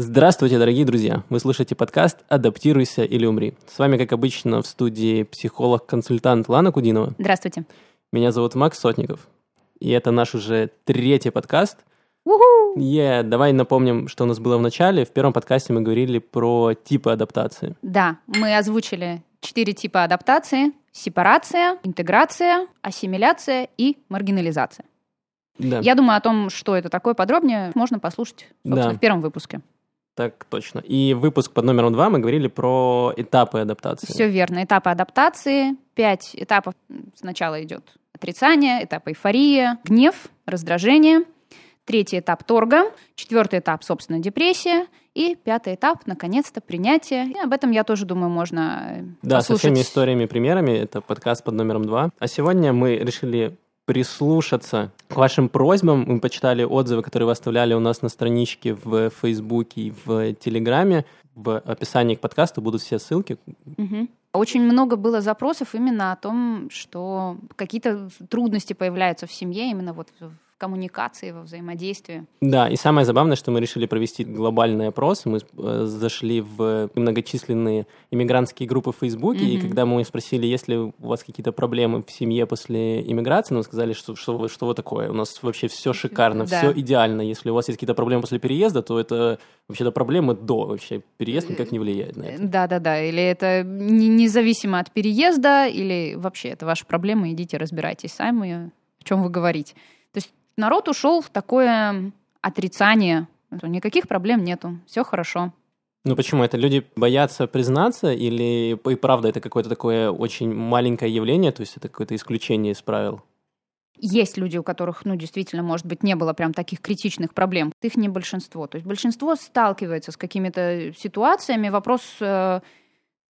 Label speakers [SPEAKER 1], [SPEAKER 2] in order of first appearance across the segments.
[SPEAKER 1] Здравствуйте, дорогие друзья! Вы слушаете подкаст «Адаптируйся или умри». С вами, как обычно, в студии психолог-консультант Лана Кудинова.
[SPEAKER 2] Здравствуйте.
[SPEAKER 1] Меня зовут Макс Сотников. И это наш уже третий подкаст.
[SPEAKER 2] Уху!
[SPEAKER 1] Yeah, давай напомним, что у нас было в начале. В первом подкасте мы говорили про типы адаптации.
[SPEAKER 2] Да, мы озвучили четыре типа адаптации. Сепарация, интеграция, ассимиляция и маргинализация.
[SPEAKER 1] Да,
[SPEAKER 2] Я думаю о том, что это такое подробнее, можно послушать
[SPEAKER 1] Да.
[SPEAKER 2] в первом выпуске.
[SPEAKER 1] Так точно. И выпуск под номером два мы говорили про этапы адаптации.
[SPEAKER 2] Все верно. Этапы адаптации. Пять этапов. Сначала идет отрицание, этап эйфория, гнев, раздражение. Третий этап торга. Четвертый этап, собственно, депрессия. И пятый этап, наконец-то, принятие. И об этом, я тоже думаю, можно э,
[SPEAKER 1] Да, со
[SPEAKER 2] послушать.
[SPEAKER 1] всеми историями и примерами. Это подкаст под номером два. А сегодня мы решили прислушаться к вашим просьбам. Мы почитали отзывы, которые вы оставляли у нас на страничке в Фейсбуке и в Телеграме. В описании к подкасту будут все ссылки.
[SPEAKER 2] Мгм. Очень много было запросов именно о том, что какие-то трудности появляются в семье, именно вот коммуникации, во взаимодействии.
[SPEAKER 1] Да, и самое забавное, что мы решили провести глобальный опрос. Мы э, зашли в многочисленные иммигрантские группы в Фейсбуке, и
[SPEAKER 2] Мгм.
[SPEAKER 1] когда мы спросили, есть ли у вас какие-то проблемы в семье после иммиграции, нам сказали, что, что, что вы такое, у нас вообще все шикарно,
[SPEAKER 2] Да.
[SPEAKER 1] все идеально. Если у вас есть какие-то проблемы после переезда, то это вообще-то проблемы до вообще. Переезд никак не влияет на это.
[SPEAKER 2] Да, да, да. Или это не- независимо от переезда, или вообще это ваши проблемы, идите разбирайтесь сами, о чем вы говорите. Народ ушел в такое отрицание, никаких проблем нету, все хорошо.
[SPEAKER 1] Ну почему? Это люди боятся признаться или и правда это какое-то такое очень маленькое явление, то есть это какое-то исключение из правил?
[SPEAKER 2] Есть люди, у которых, ну, действительно, может быть, не было прям таких критичных проблем. Их не большинство. То есть большинство сталкивается с какими-то ситуациями. Вопрос, э,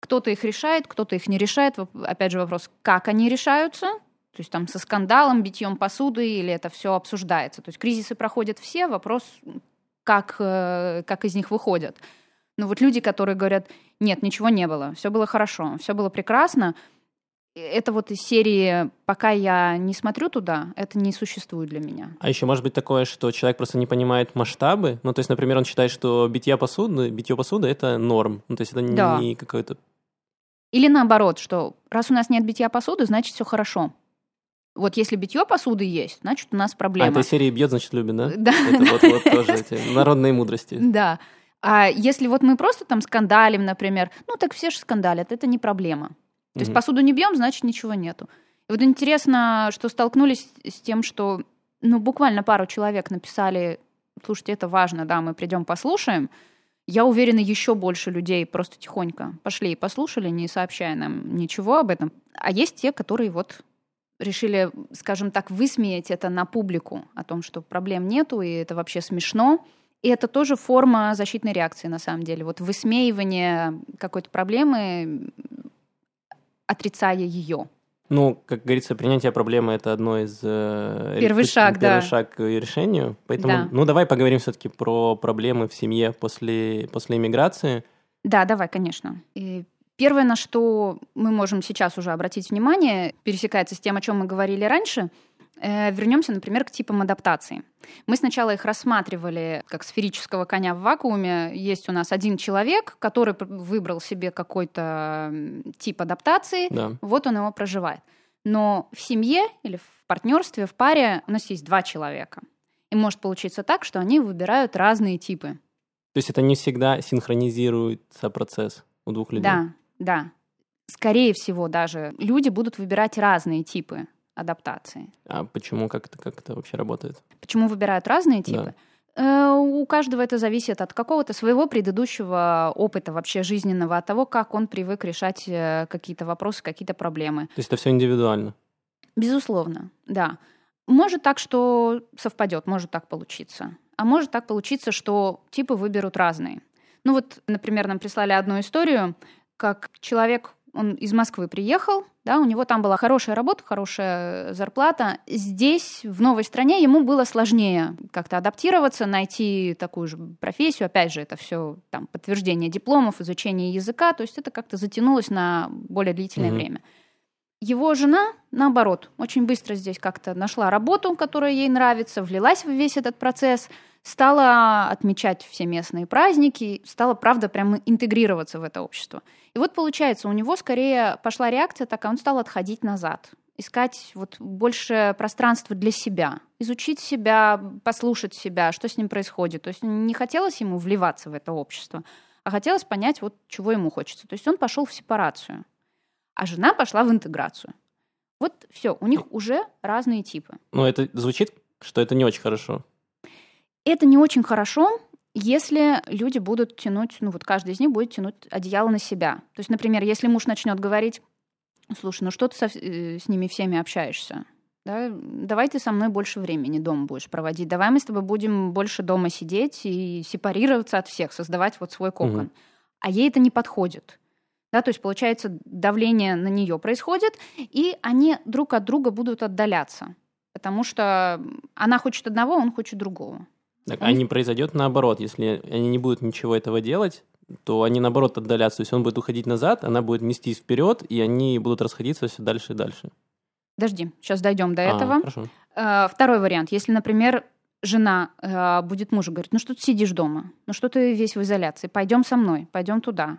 [SPEAKER 2] кто-то их решает, кто-то их не решает. Опять же, вопрос, как они решаются. То есть там со скандалом, битьем посуды, или это все обсуждается. То есть кризисы проходят все, вопрос, как, э, как из них выходят. Но вот люди, которые говорят, нет, ничего не было, все было хорошо, все было прекрасно, это вот из серии «пока я не смотрю туда, это не существует для меня».
[SPEAKER 1] А еще может быть такое, что человек просто не понимает масштабы. Ну, то есть, например, он считает, что битье посуды, битье посуды это норм. Ну, то есть это не
[SPEAKER 2] Да.
[SPEAKER 1] какой-то.
[SPEAKER 2] Или наоборот, что раз у нас нет битья посуды, значит все хорошо. Вот если битье посуды есть, значит у нас
[SPEAKER 1] А,
[SPEAKER 2] проблема.
[SPEAKER 1] этой серии бьет, значит, любит, да?
[SPEAKER 2] Да.
[SPEAKER 1] Это вот, вот тоже эти народные мудрости.
[SPEAKER 2] Да. А если вот мы просто там скандалим, например, ну так все же скандалят, это не проблема. То есть посуду не бьем, значит ничего нету. И вот интересно, что столкнулись с тем, что ну буквально пару человек написали, слушайте, это важно, да, мы придем послушаем. Я уверена, еще больше людей просто тихонько пошли и послушали, не сообщая нам ничего об этом. А есть те, которые вот решили, скажем так, высмеять это на публику, о том, что проблем нету, и это вообще смешно. И это тоже форма защитной реакции, на самом деле. Вот высмеивание какой-то проблемы, отрицая ее.
[SPEAKER 1] Ну, как говорится, принятие проблемы это одно из э,
[SPEAKER 2] Первый шаг,
[SPEAKER 1] первый
[SPEAKER 2] да.
[SPEAKER 1] шаг к решению. Поэтому,
[SPEAKER 2] Да.
[SPEAKER 1] ну, давай поговорим все-таки про проблемы в семье после после иммиграции.
[SPEAKER 2] Да, давай, конечно. И первое, на что мы можем сейчас уже обратить внимание, пересекается с тем, о чем мы говорили раньше. Э, Вернемся, например, к типам адаптации. Мы сначала их рассматривали как сферического коня в вакууме. Есть у нас один человек, который выбрал себе какой-то тип адаптации,
[SPEAKER 1] Да.
[SPEAKER 2] вот он его проживает. Но в семье или в партнерстве, в паре у нас есть два человека. И может получиться так, что они выбирают разные типы.
[SPEAKER 1] То есть это не всегда синхронизируется процесс у двух людей.
[SPEAKER 2] Да, да. Скорее всего, даже люди будут выбирать разные типы адаптации.
[SPEAKER 1] А почему, как это, как это вообще работает?
[SPEAKER 2] Почему выбирают разные типы? Э, У каждого это зависит от какого-то своего предыдущего опыта вообще жизненного, от того, как он привык решать э, какие-то вопросы, какие-то проблемы.
[SPEAKER 1] То есть это все индивидуально.
[SPEAKER 2] Безусловно, да. Может так, что совпадет, может так получиться. А может так получиться, что типы выберут разные. Ну вот, например, нам прислали одну историю, как человек, он из Москвы приехал, да, у него там была хорошая работа, хорошая зарплата. Здесь, в новой стране, ему было сложнее как-то адаптироваться, найти такую же профессию. Опять же, это все там подтверждение дипломов, изучение языка, то есть это как-то затянулось на более длительное
[SPEAKER 1] Мгм.
[SPEAKER 2] время. Его жена, наоборот, очень быстро здесь как-то нашла работу, которая ей нравится, влилась в весь этот процесс, стала отмечать все местные праздники, стала, правда, прямо интегрироваться в это общество. И вот получается, у него скорее пошла реакция такая, он стал отходить назад, искать вот больше пространства для себя, изучить себя, послушать себя, что с ним происходит. То есть не хотелось ему вливаться в это общество, а хотелось понять, вот чего ему хочется. То есть он пошел в сепарацию, а жена пошла в интеграцию. Вот все, у них уже разные типы.
[SPEAKER 1] Но это звучит, что это не очень хорошо.
[SPEAKER 2] Это не очень хорошо, если люди будут тянуть, ну вот каждый из них будет тянуть одеяло на себя. То есть, например, если муж начнет говорить, слушай, ну что ты со, э, с ними всеми общаешься? Да, давай ты со мной больше времени дома будешь проводить. Давай мы с тобой будем больше дома сидеть и сепарироваться от всех, создавать вот свой кокон. Угу. А ей это не подходит. Да, то есть, получается, давление на нее происходит, и они друг от друга будут отдаляться. Потому что она хочет одного, он хочет другого.
[SPEAKER 1] Так, а не произойдет наоборот, если они не будут ничего этого делать, то они наоборот отдалятся. То есть он будет уходить назад, она будет нестись вперед, и они будут расходиться все дальше и дальше.
[SPEAKER 2] Подожди, сейчас дойдем до а, этого. Хорошо. Э, второй вариант. Если, например, жена э, будет мужу говорить, ну что ты сидишь дома, ну что ты весь в изоляции, пойдем со мной, пойдем туда,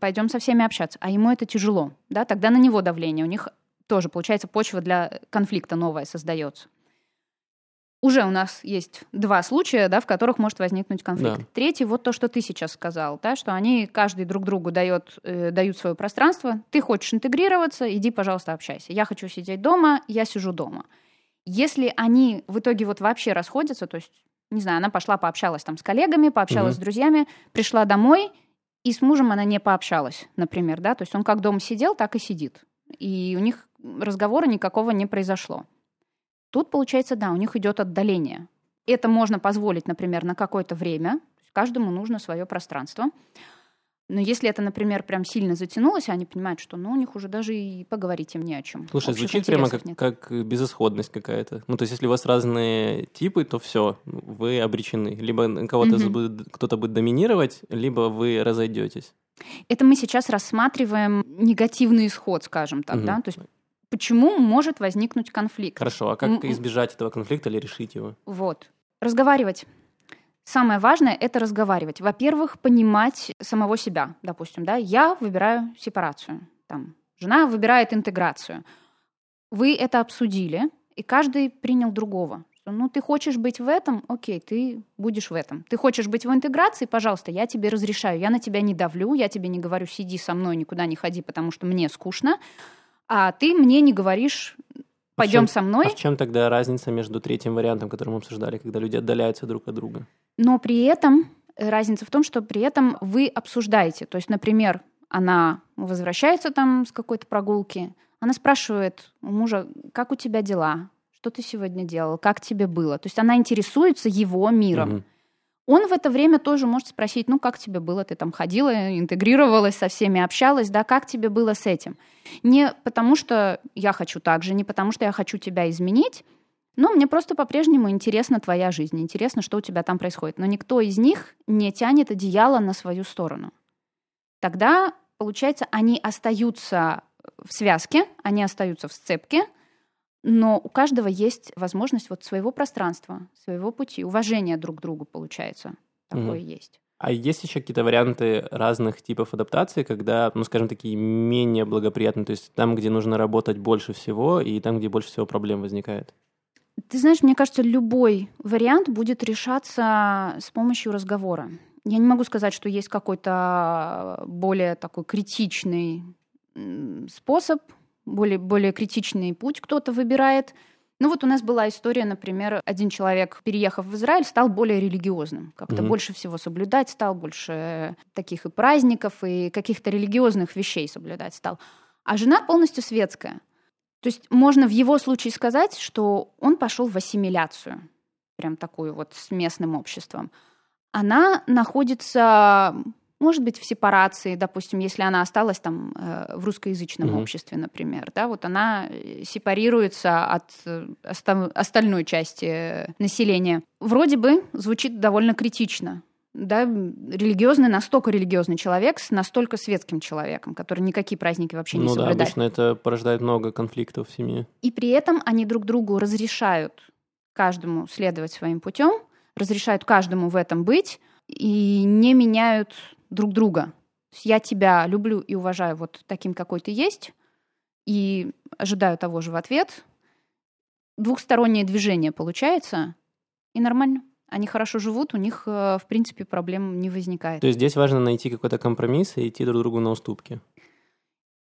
[SPEAKER 2] пойдем со всеми общаться, а ему это тяжело, да, тогда на него давление, у них тоже, получается, почва для конфликта новая создается. Уже у нас есть два случая, да, в которых может возникнуть конфликт. Да. Третий, вот то, что ты сейчас сказал, да, что они каждый друг другу дает, э, дают свое пространство. Ты хочешь интегрироваться, иди, пожалуйста, общайся. Я хочу сидеть дома, я сижу дома. Если они в итоге вот вообще расходятся, то есть, не знаю, она пошла пообщалась там с коллегами, пообщалась угу. с друзьями, пришла домой, и с мужем она не пообщалась, например, да, то есть он как дома сидел, так и сидит. И у них разговора никакого не произошло. Тут, получается, да, у них идет отдаление. Это можно позволить, например, на какое-то время. Каждому нужно свое пространство. Но если это, например, прям сильно затянулось, они понимают, что ну, у них уже даже и поговорить им не о чем.
[SPEAKER 1] Слушай, звучит прямо как, как безысходность какая-то. Ну, то есть, если у вас разные типы, то все, вы обречены. Либо кого-то mm-hmm. кто-то будет доминировать, либо вы разойдетесь.
[SPEAKER 2] Это мы сейчас рассматриваем негативный исход, скажем так, mm-hmm. да? То есть почему может возникнуть конфликт.
[SPEAKER 1] Хорошо, а как избежать этого конфликта или решить его?
[SPEAKER 2] Вот. Разговаривать. Самое важное – это разговаривать. Во-первых, понимать самого себя. Допустим, да, я выбираю сепарацию. Там, жена выбирает интеграцию. Вы это обсудили, и каждый принял другого. Ну, ты хочешь быть в этом, окей, ты будешь в этом. Ты хочешь быть в интеграции, пожалуйста, я тебе разрешаю. Я на тебя не давлю, я тебе не говорю, сиди со мной, никуда не ходи, потому что мне скучно а ты мне не говоришь, пойдем а со мной.
[SPEAKER 1] А в чем тогда разница между третьим вариантом, который мы обсуждали, когда люди отдаляются друг от друга?
[SPEAKER 2] Но при этом э, разница в том, что при этом вы обсуждаете. То есть, например, она возвращается там с какой-то прогулки, она спрашивает у мужа, как у тебя дела, что ты сегодня делал, как тебе было. То есть она интересуется его миром. Угу. Он в это время тоже может спросить, ну, как тебе было, ты там ходила, интегрировалась со всеми, общалась, да, как тебе было с этим? Не потому что я хочу так же, не потому что я хочу тебя изменить, но мне просто по-прежнему интересна твоя жизнь, интересно, что у тебя там происходит. Но никто из них не тянет одеяло на свою сторону. Тогда, получается, они остаются в связке, они остаются в сцепке – но у каждого есть возможность вот своего пространства, своего пути, уважения друг к другу, получается. Такое угу. есть.
[SPEAKER 1] А есть еще какие-то варианты разных типов адаптации, когда, ну, скажем, такие менее благоприятные, то есть там, где нужно работать больше всего, и там, где больше всего проблем возникает?
[SPEAKER 2] Ты знаешь, мне кажется, любой вариант будет решаться с помощью разговора. Я не могу сказать, что есть какой-то более такой критичный способ более, более критичный путь кто-то выбирает. Ну вот у нас была история, например, один человек, переехав в Израиль, стал более религиозным, как-то mm-hmm. больше всего соблюдать стал, больше таких и праздников, и каких-то религиозных вещей соблюдать стал. А жена полностью светская. То есть можно в его случае сказать, что он пошел в ассимиляцию, прям такую вот с местным обществом. Она находится может быть, в сепарации, допустим, если она осталась там э, в русскоязычном угу. обществе, например, да, вот она э, сепарируется от э, остальной части населения. Вроде бы звучит довольно критично, да, религиозный, настолько религиозный человек с настолько светским человеком, который никакие праздники вообще не ну соблюдает.
[SPEAKER 1] Ну да, обычно это порождает много конфликтов в семье.
[SPEAKER 2] И при этом они друг другу разрешают каждому следовать своим путем, разрешают каждому в этом быть и не меняют друг друга. Я тебя люблю и уважаю вот таким, какой ты есть, и ожидаю того же в ответ. Двухстороннее движение получается, и нормально. Они хорошо живут, у них, э, в принципе, проблем не возникает.
[SPEAKER 1] То есть здесь важно найти какой-то компромисс и идти друг другу на уступки.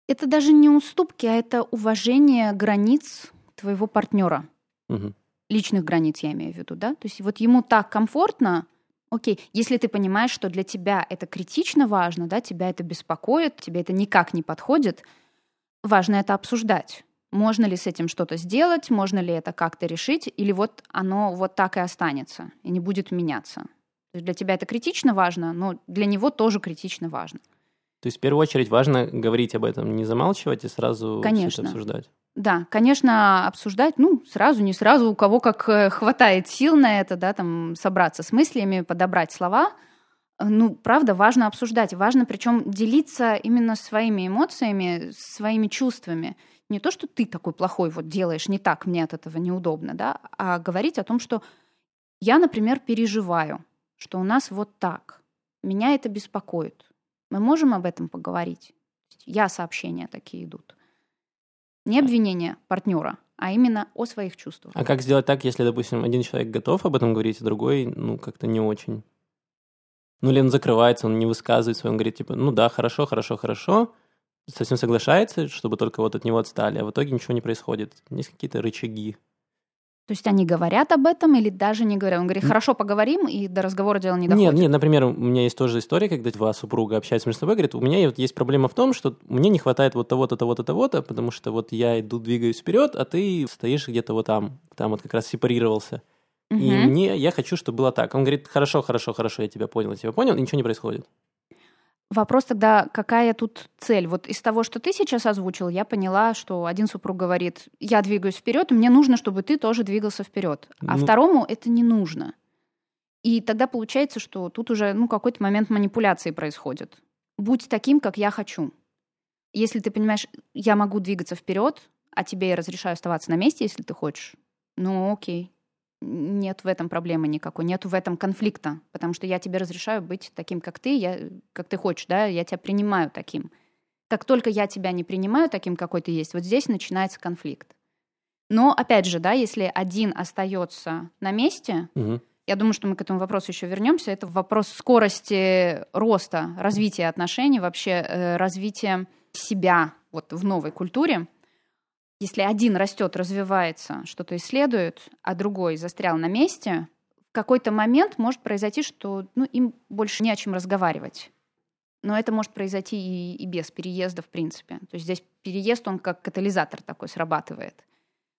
[SPEAKER 2] Это даже не уступки, а это уважение границ твоего партнера.
[SPEAKER 1] Угу.
[SPEAKER 2] Личных границ, я имею в виду, да? То есть вот ему так комфортно, окей, если ты понимаешь, что для тебя это критично важно, да, тебя это беспокоит, тебе это никак не подходит, важно это обсуждать. Можно ли с этим что-то сделать, можно ли это как-то решить, или вот оно вот так и останется, и не будет меняться. То есть для тебя это критично важно, но для него тоже критично важно.
[SPEAKER 1] То есть в первую очередь важно говорить об этом, не замалчивать и сразу
[SPEAKER 2] Конечно.
[SPEAKER 1] это обсуждать.
[SPEAKER 2] Да, конечно, обсуждать, ну, сразу, не сразу, у кого как э, хватает сил на это, да, там, собраться с мыслями, подобрать слова. Ну, правда, важно обсуждать, важно причем делиться именно своими эмоциями, своими чувствами. Не то, что ты такой плохой вот делаешь не так, мне от этого неудобно, да, а говорить о том, что я, например, переживаю, что у нас вот так, меня это беспокоит. Мы можем об этом поговорить? Я сообщения такие идут. Не обвинение партнера, а именно о своих чувствах.
[SPEAKER 1] А как сделать так, если, допустим, один человек готов об этом говорить, а другой, ну, как-то не очень? Ну, он закрывается, он не высказывается, он говорит, типа, ну да, хорошо, хорошо, хорошо, совсем соглашается, чтобы только вот от него отстали, а в итоге ничего не происходит. Есть какие-то рычаги.
[SPEAKER 2] То есть они говорят об этом или даже не говорят? Он говорит, хорошо, поговорим, и до разговора дело не доходит.
[SPEAKER 1] Нет, нет, например, у меня есть тоже история, когда два супруга общаются между собой, говорит, у меня есть проблема в том, что мне не хватает вот того-то, того-то, того-то, потому что вот я иду, двигаюсь вперед, а ты стоишь где-то вот там, там вот как раз сепарировался.
[SPEAKER 2] Мгм.
[SPEAKER 1] И мне, я хочу, чтобы было так. Он говорит, хорошо, хорошо, хорошо, я тебя понял, я тебя понял, и ничего не происходит.
[SPEAKER 2] Вопрос тогда, какая тут цель? Вот из того, что ты сейчас озвучил, я поняла, что один супруг говорит, я двигаюсь вперед, мне нужно, чтобы ты тоже двигался вперед. А
[SPEAKER 1] Ну-
[SPEAKER 2] второму это не нужно. И тогда получается, что тут уже ну, какой-то момент манипуляции происходит. Будь таким, как я хочу. Если ты понимаешь, я могу двигаться вперед, а тебе я разрешаю оставаться на месте, если ты хочешь, ну окей. Нет в этом проблемы никакой, нет в этом конфликта, потому что я тебе разрешаю быть таким, как ты, я, как ты хочешь, да, я тебя принимаю таким. Как только я тебя не принимаю таким, какой ты есть, вот здесь начинается конфликт. Но опять же, да, если один остается на месте,
[SPEAKER 1] Мгм.
[SPEAKER 2] я думаю, что мы к этому вопросу еще вернемся. Это вопрос скорости роста, развития отношений, вообще э, развития себя вот в новой культуре. Если один растет, развивается, что-то исследует, а другой застрял на месте, в какой-то момент может произойти, что ну, им больше не о чем разговаривать. Но это может произойти и, и без переезда, в принципе. То есть здесь переезд, он как катализатор такой срабатывает.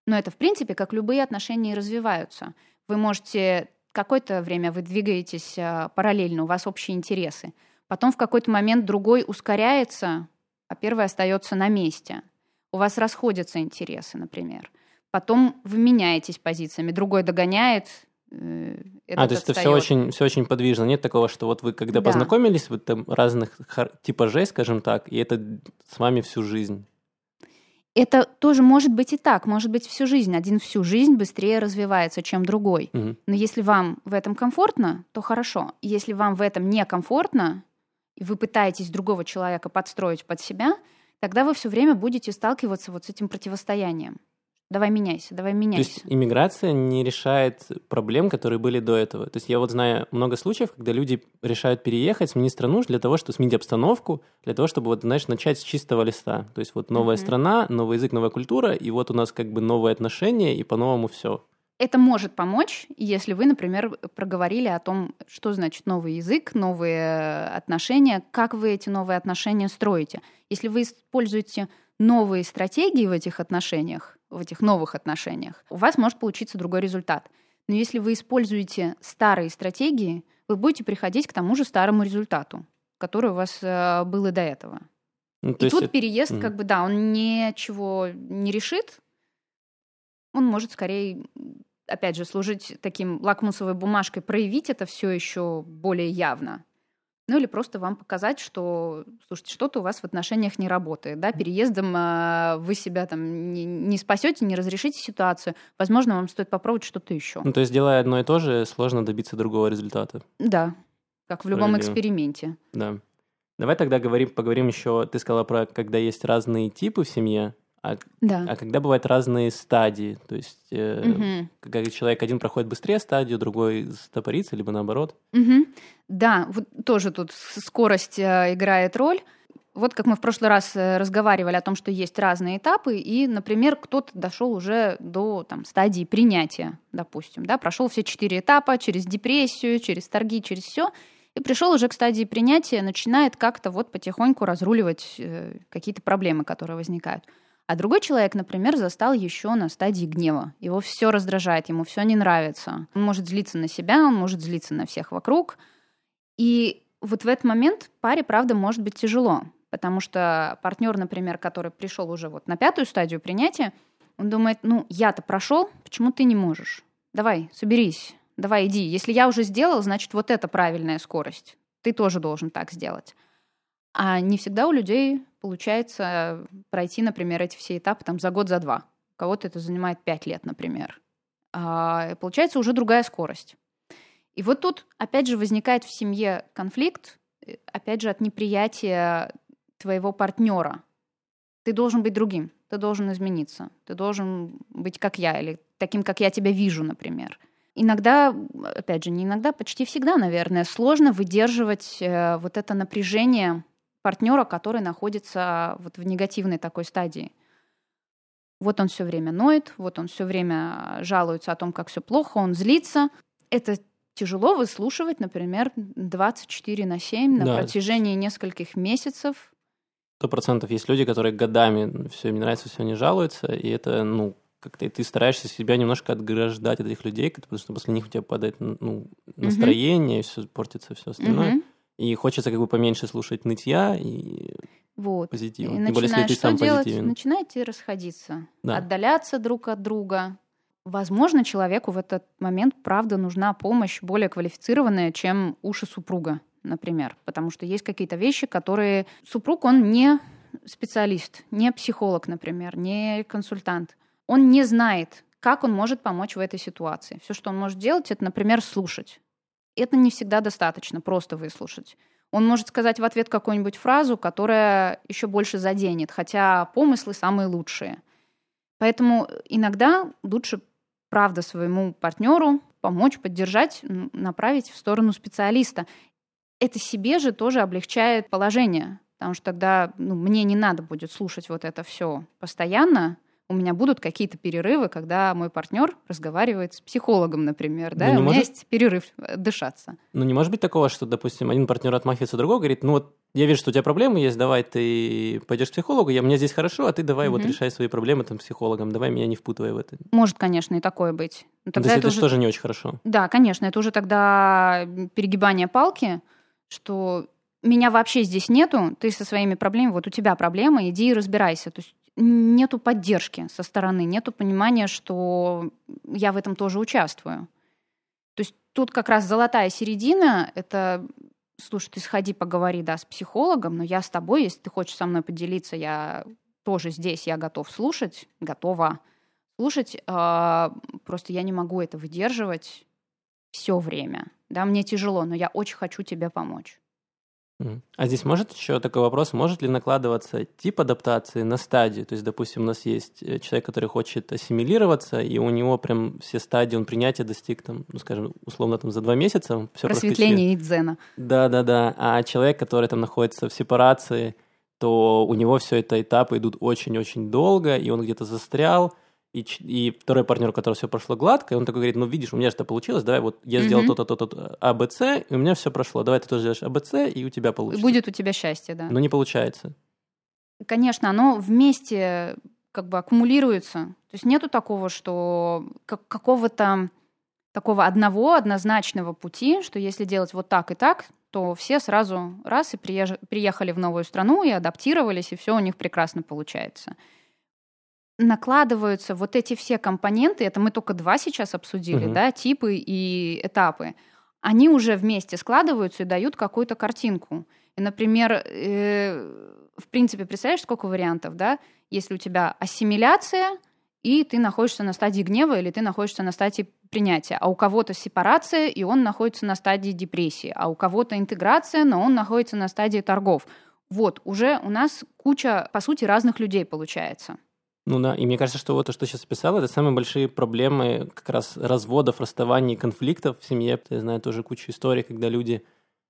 [SPEAKER 2] Но это, в принципе, как любые отношения развиваются. Вы можете какое-то время вы двигаетесь а, параллельно, у вас общие интересы. Потом в какой-то момент другой ускоряется, а первый остается на месте. У вас расходятся интересы, например. Потом вы меняетесь позициями, другой догоняет. э,
[SPEAKER 1] А,
[SPEAKER 2] этот
[SPEAKER 1] то есть это все очень, все очень подвижно. Нет такого, что вот вы когда
[SPEAKER 2] Да.
[SPEAKER 1] познакомились, вы там разных типажей, скажем так, и это с вами всю жизнь.
[SPEAKER 2] Это тоже может быть и так, может быть всю жизнь. Один всю жизнь быстрее развивается, чем другой.
[SPEAKER 1] Мгм.
[SPEAKER 2] Но если вам в этом комфортно, то хорошо. Если вам в этом некомфортно, и вы пытаетесь другого человека подстроить под себя, тогда вы все время будете сталкиваться вот с этим противостоянием. Давай меняйся, давай
[SPEAKER 1] То
[SPEAKER 2] меняйся.
[SPEAKER 1] есть иммиграция не решает проблем, которые были до этого. То есть я вот знаю много случаев, когда люди решают переехать, сменить страну для того, чтобы сменить обстановку, для того, чтобы, вот, знаешь, начать с чистого листа. То есть вот новая
[SPEAKER 2] Мгм.
[SPEAKER 1] страна, новый язык, новая культура, и вот у нас как бы новые отношения, и по-новому все.
[SPEAKER 2] Это может помочь, если вы, например, проговорили о том, что значит новый язык, новые отношения, как вы эти новые отношения строите. Если вы используете новые стратегии в этих отношениях, в этих новых отношениях, у вас может получиться другой результат. Но если вы используете старые стратегии, вы будете приходить к тому же старому результату, который у вас э, был и до этого.
[SPEAKER 1] Ну,
[SPEAKER 2] и тут
[SPEAKER 1] это-
[SPEAKER 2] переезд,
[SPEAKER 1] Мгм.
[SPEAKER 2] как бы, да, он ничего не решит. Он может скорее, опять же, служить таким лакмусовой бумажкой, проявить это все еще более явно. Ну или просто вам показать, что, слушайте, что-то у вас в отношениях не работает, да, переездом э, вы себя там не, не спасете, не разрешите ситуацию, возможно, вам стоит попробовать что-то еще.
[SPEAKER 1] Ну, то есть, делая одно и то же, сложно добиться другого результата.
[SPEAKER 2] Да, как в любом эксперименте.
[SPEAKER 1] Да. Давай тогда говорим, поговорим еще, ты сказала про, когда есть разные типы в семье, а,
[SPEAKER 2] да.
[SPEAKER 1] а когда бывают разные стадии, то есть э, угу. когда человек один проходит быстрее стадию, другой стопорится, либо наоборот.
[SPEAKER 2] Угу. Да, вот тоже тут скорость э, играет роль. Вот как мы в прошлый раз э, разговаривали о том, что есть разные этапы, и, например, кто-то дошел уже до там, стадии принятия, допустим, да, прошел все четыре этапа через депрессию, через торги, через все, и пришел уже к стадии принятия, начинает как-то вот потихоньку разруливать э, какие-то проблемы, которые возникают. А другой человек, например, застал еще на стадии гнева. Его все раздражает, ему все не нравится. Он может злиться на себя, он может злиться на всех вокруг. И вот в этот момент паре, правда, может быть тяжело, потому что партнер, например, который пришел уже вот на пятую стадию принятия, он думает, ну, я-то прошел, почему ты не можешь? Давай, соберись, давай иди. Если я уже сделал, значит, вот это правильная скорость. Ты тоже должен так сделать. А не всегда у людей получается пройти, например, эти все этапы там, за год, за два. У кого-то это занимает пять лет, например. А, получается уже другая скорость. И вот тут, опять же, возникает в семье конфликт, э, опять же, от неприятия твоего партнера. Ты должен быть другим, ты должен измениться, ты должен быть как я или таким, как я тебя вижу, например. Иногда, опять же, не иногда, почти всегда, наверное, сложно выдерживать э, вот это напряжение партнера, который находится вот в негативной такой стадии. Вот он все время ноет, вот он все время жалуется о том, как все плохо, он злится. Это тяжело выслушивать, например, 24 на 7 на да. протяжении нескольких месяцев.
[SPEAKER 1] Сто процентов есть люди, которые годами все им не нравится, все они жалуются, и это, ну, как-то ты стараешься себя немножко отграждать от этих людей, потому что после них у тебя падает ну, настроение, mm-hmm. все портится, все остальное. Mm-hmm. И хочется как бы поменьше слушать нытья и
[SPEAKER 2] вот.
[SPEAKER 1] позитива.
[SPEAKER 2] И Тем более, если ты что сам делать? позитивен. Начинаете расходиться, да. отдаляться друг от друга. Возможно, человеку в этот момент, правда, нужна помощь более квалифицированная, чем уши супруга, например. Потому что есть какие-то вещи, которые... Супруг, он не специалист, не психолог, например, не консультант. Он не знает, как он может помочь в этой ситуации. Все, что он может делать, это, например, слушать это не всегда достаточно, просто выслушать. Он может сказать в ответ какую-нибудь фразу, которая еще больше заденет, хотя помыслы самые лучшие. Поэтому иногда лучше, правда, своему партнеру помочь, поддержать, направить в сторону специалиста. Это себе же тоже облегчает положение, потому что тогда ну, мне не надо будет слушать вот это все постоянно, у меня будут какие-то перерывы, когда мой партнер разговаривает с психологом, например, да, ну, у меня может... есть перерыв э, дышаться.
[SPEAKER 1] Ну, не может быть такого, что, допустим, один партнер отмахивается, другой говорит, ну вот я вижу, что у тебя проблемы есть, давай ты пойдешь к психологу, я, мне здесь хорошо, а ты давай угу. вот решай свои проблемы там с психологом, давай меня не впутывай в это.
[SPEAKER 2] Может, конечно, и такое быть.
[SPEAKER 1] Но тогда То есть это, это уже... тоже не очень хорошо.
[SPEAKER 2] Да, конечно, это уже тогда перегибание палки, что меня вообще здесь нету, ты со своими проблемами, вот у тебя проблемы, иди и разбирайся. То есть нету поддержки со стороны, нету понимания, что я в этом тоже участвую. То есть тут как раз золотая середина — это слушай, ты сходи, поговори, да, с психологом, но я с тобой, если ты хочешь со мной поделиться, я тоже здесь, я готов слушать, готова слушать, э, просто я не могу это выдерживать все время, да, мне тяжело, но я очень хочу тебе помочь.
[SPEAKER 1] А здесь может еще такой вопрос, может ли накладываться тип адаптации на стадию? То есть, допустим, у нас есть э, человек, который хочет ассимилироваться, и у него прям все стадии, он принятия достиг, там, ну, скажем, условно, там за два месяца.
[SPEAKER 2] Все Просветление и дзена.
[SPEAKER 1] Да-да-да. А человек, который там находится в сепарации, то у него все это этапы идут очень-очень долго, и он где-то застрял, и, и второй партнер, у которого все прошло гладко, и он такой говорит, ну видишь, у меня же это получилось, давай вот я сделал то-то, то-то, А, Б, С, и у меня все прошло, давай ты тоже сделаешь А, Б, С, и у тебя получится.
[SPEAKER 2] Будет у тебя счастье, да.
[SPEAKER 1] Но не получается.
[SPEAKER 2] Конечно, оно вместе как бы аккумулируется. То есть нету такого, что как, какого-то такого одного однозначного пути, что если делать вот так и так, то все сразу раз и приехали в новую страну и адаптировались, и все у них прекрасно получается накладываются вот эти все компоненты, это мы только два сейчас обсудили, угу. да, типы и этапы. они уже вместе складываются и дают какую-то картинку. И, например, э, в принципе, представляешь, сколько вариантов, да? Если у тебя ассимиляция, и ты находишься на стадии гнева, или ты находишься на стадии принятия. А у кого-то сепарация, и он находится на стадии депрессии. А у кого-то интеграция, но он находится на стадии торгов. Вот, уже у нас куча, по сути, разных людей получается.
[SPEAKER 1] Ну да, и мне кажется, что вот то, что сейчас описал, это самые большие проблемы как раз разводов, расставаний, конфликтов в семье. Я знаю тоже кучу историй, когда люди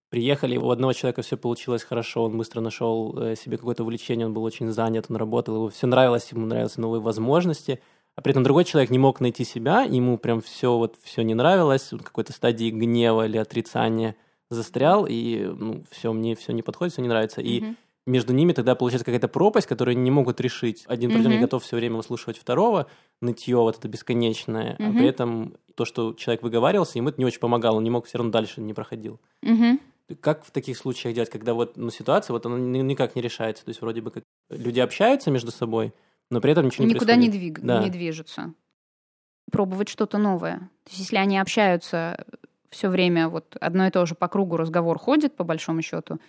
[SPEAKER 1] приехали, у одного человека все получилось хорошо, он быстро нашел э, себе какое-то увлечение, он был очень занят, он работал, ему все нравилось, ему нравились новые возможности, а при этом другой человек не мог найти себя, ему прям все вот все не нравилось, в какой-то стадии гнева или отрицания застрял, и ну, все, мне все не подходит, все не нравится. И mm-hmm между ними тогда получается какая-то пропасть, которую они не могут решить. Один mm-hmm. не готов все время выслушивать второго, нытье вот это бесконечное, mm-hmm. а при этом то, что человек выговаривался, ему это не очень помогало, он не мог все равно дальше не проходил.
[SPEAKER 2] Mm-hmm.
[SPEAKER 1] Как в таких случаях делать, когда вот ну, ситуация вот она никак не решается, то есть вроде бы как люди общаются между собой, но при этом ничего не
[SPEAKER 2] Никуда
[SPEAKER 1] происходит.
[SPEAKER 2] не, двиг... да. не движутся. Пробовать что-то новое. То есть если они общаются все время, вот одно и то же по кругу разговор ходит, по большому счету,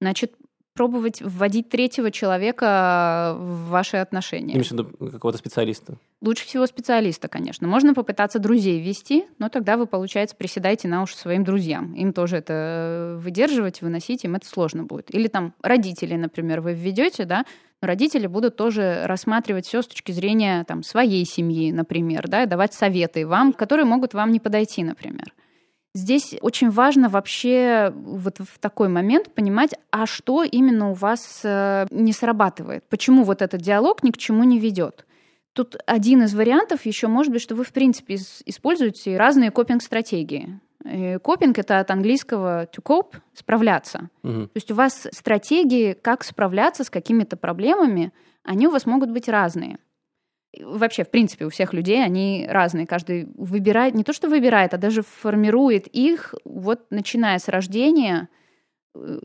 [SPEAKER 2] значит, пробовать вводить третьего человека в ваши отношения.
[SPEAKER 1] Имеешь в виду какого-то специалиста?
[SPEAKER 2] Лучше всего специалиста, конечно. Можно попытаться друзей ввести, но тогда вы, получается, приседаете на уши своим друзьям. Им тоже это э, выдерживать, выносить, им это сложно будет. Или там родители, например, вы введете, да, но родители будут тоже рассматривать все с точки зрения там, своей семьи, например, да, давать советы вам, которые могут вам не подойти, например. Здесь очень важно вообще вот в такой момент понимать, а что именно у вас э, не срабатывает, почему вот этот диалог ни к чему не ведет. Тут один из вариантов еще может быть, что вы в принципе используете разные копинг-стратегии. Копинг это от английского to cope справляться. Угу. То есть у вас стратегии, как справляться с какими-то проблемами, они у вас могут быть разные вообще, в принципе, у всех людей они разные. Каждый выбирает, не то что выбирает, а даже формирует их, вот начиная с рождения, э,